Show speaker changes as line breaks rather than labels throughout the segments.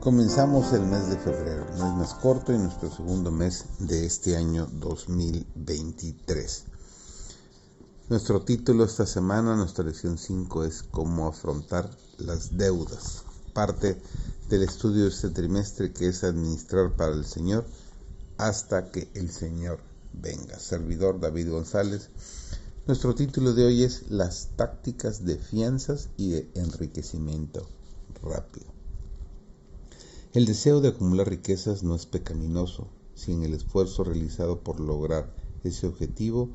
Comenzamos el mes de febrero, mes más corto y nuestro segundo mes de este año 2023. Nuestro título esta semana, nuestra lección 5 es cómo afrontar las deudas. Parte del estudio de este trimestre que es administrar para el Señor hasta que el Señor venga. Servidor David González. Nuestro título de hoy es Las tácticas de fianzas y de enriquecimiento rápido. El deseo de acumular riquezas no es pecaminoso. Si en el esfuerzo realizado por lograr ese objetivo,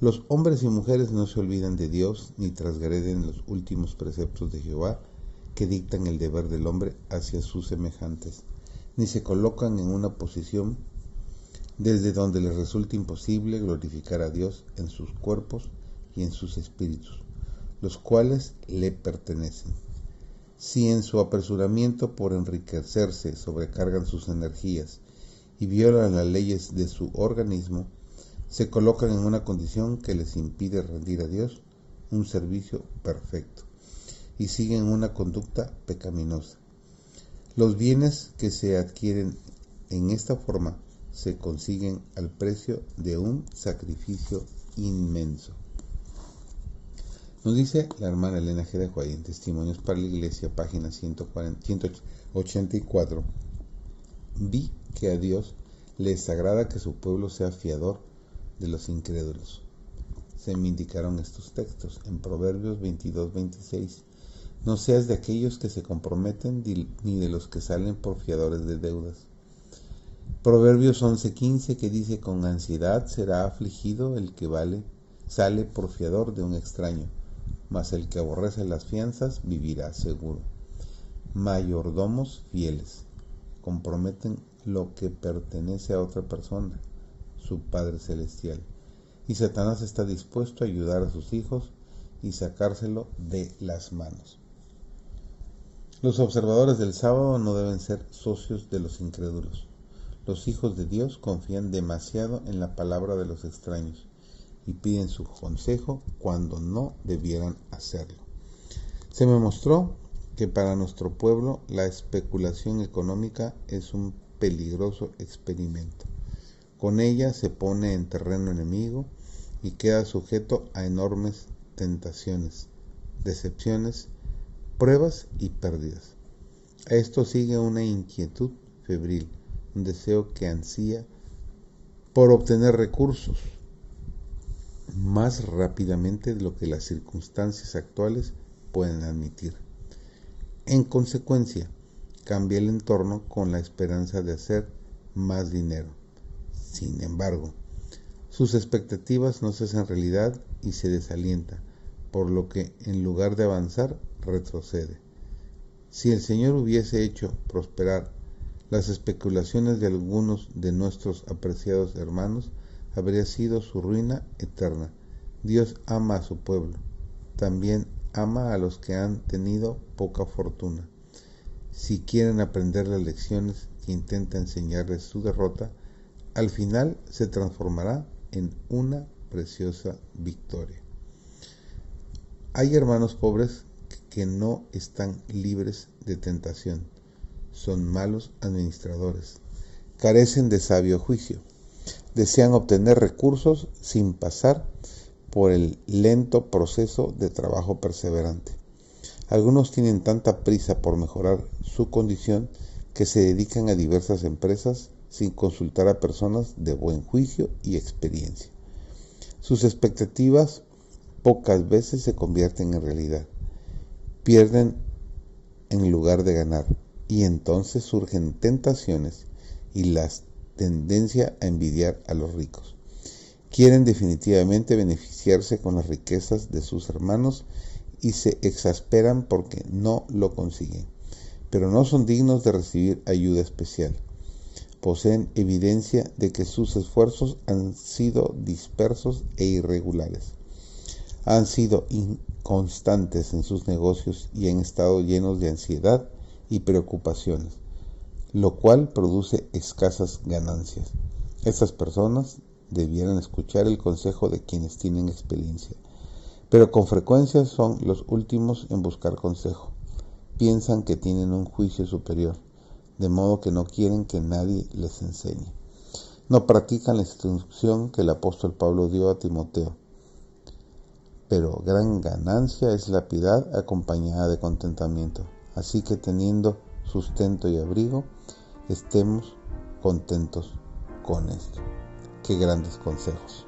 los hombres y mujeres no se olvidan de Dios ni transgreden los últimos preceptos de Jehová que dictan el deber del hombre hacia sus semejantes, ni se colocan en una posición desde donde les resulta imposible glorificar a Dios en sus cuerpos y en sus espíritus, los cuales le pertenecen. Si en su apresuramiento por enriquecerse sobrecargan sus energías y violan las leyes de su organismo, se colocan en una condición que les impide rendir a Dios un servicio perfecto y siguen una conducta pecaminosa. Los bienes que se adquieren en esta forma se consiguen al precio de un sacrificio inmenso. Nos dice la hermana Elena G. de Juárez en Testimonios para la Iglesia, página 184. Vi que a Dios le desagrada que su pueblo sea fiador de los incrédulos. Se me indicaron estos textos en Proverbios 22-26. No seas de aquellos que se comprometen ni de los que salen por fiadores de deudas. Proverbios 11:15 que dice con ansiedad será afligido el que vale sale por fiador de un extraño mas el que aborrece las fianzas vivirá seguro. Mayordomos fieles comprometen lo que pertenece a otra persona, su Padre Celestial. Y Satanás está dispuesto a ayudar a sus hijos y sacárselo de las manos. Los observadores del sábado no deben ser socios de los incrédulos. Los hijos de Dios confían demasiado en la palabra de los extraños y piden su consejo cuando no debieran hacerlo. Se me mostró que para nuestro pueblo la especulación económica es un peligroso experimento. Con ella se pone en terreno enemigo y queda sujeto a enormes tentaciones, decepciones, pruebas y pérdidas. A esto sigue una inquietud febril, un deseo que ansía por obtener recursos, más rápidamente de lo que las circunstancias actuales pueden admitir. En consecuencia, cambia el entorno con la esperanza de hacer más dinero. Sin embargo, sus expectativas no se hacen realidad y se desalienta, por lo que en lugar de avanzar, retrocede. Si el Señor hubiese hecho prosperar las especulaciones de algunos de nuestros apreciados hermanos, habría sido su ruina eterna. Dios ama a su pueblo, también ama a los que han tenido poca fortuna. Si quieren aprender las lecciones que intenta enseñarles su derrota, al final se transformará en una preciosa victoria. Hay hermanos pobres que no están libres de tentación, son malos administradores, carecen de sabio juicio desean obtener recursos sin pasar por el lento proceso de trabajo perseverante. Algunos tienen tanta prisa por mejorar su condición que se dedican a diversas empresas sin consultar a personas de buen juicio y experiencia. Sus expectativas pocas veces se convierten en realidad. Pierden en lugar de ganar y entonces surgen tentaciones y las tendencia a envidiar a los ricos. Quieren definitivamente beneficiarse con las riquezas de sus hermanos y se exasperan porque no lo consiguen, pero no son dignos de recibir ayuda especial. Poseen evidencia de que sus esfuerzos han sido dispersos e irregulares. Han sido inconstantes en sus negocios y han estado llenos de ansiedad y preocupaciones lo cual produce escasas ganancias. Estas personas debieran escuchar el consejo de quienes tienen experiencia, pero con frecuencia son los últimos en buscar consejo. Piensan que tienen un juicio superior, de modo que no quieren que nadie les enseñe. No practican la instrucción que el apóstol Pablo dio a Timoteo. Pero gran ganancia es la piedad acompañada de contentamiento. Así que teniendo sustento y abrigo, estemos contentos con esto. Qué grandes consejos.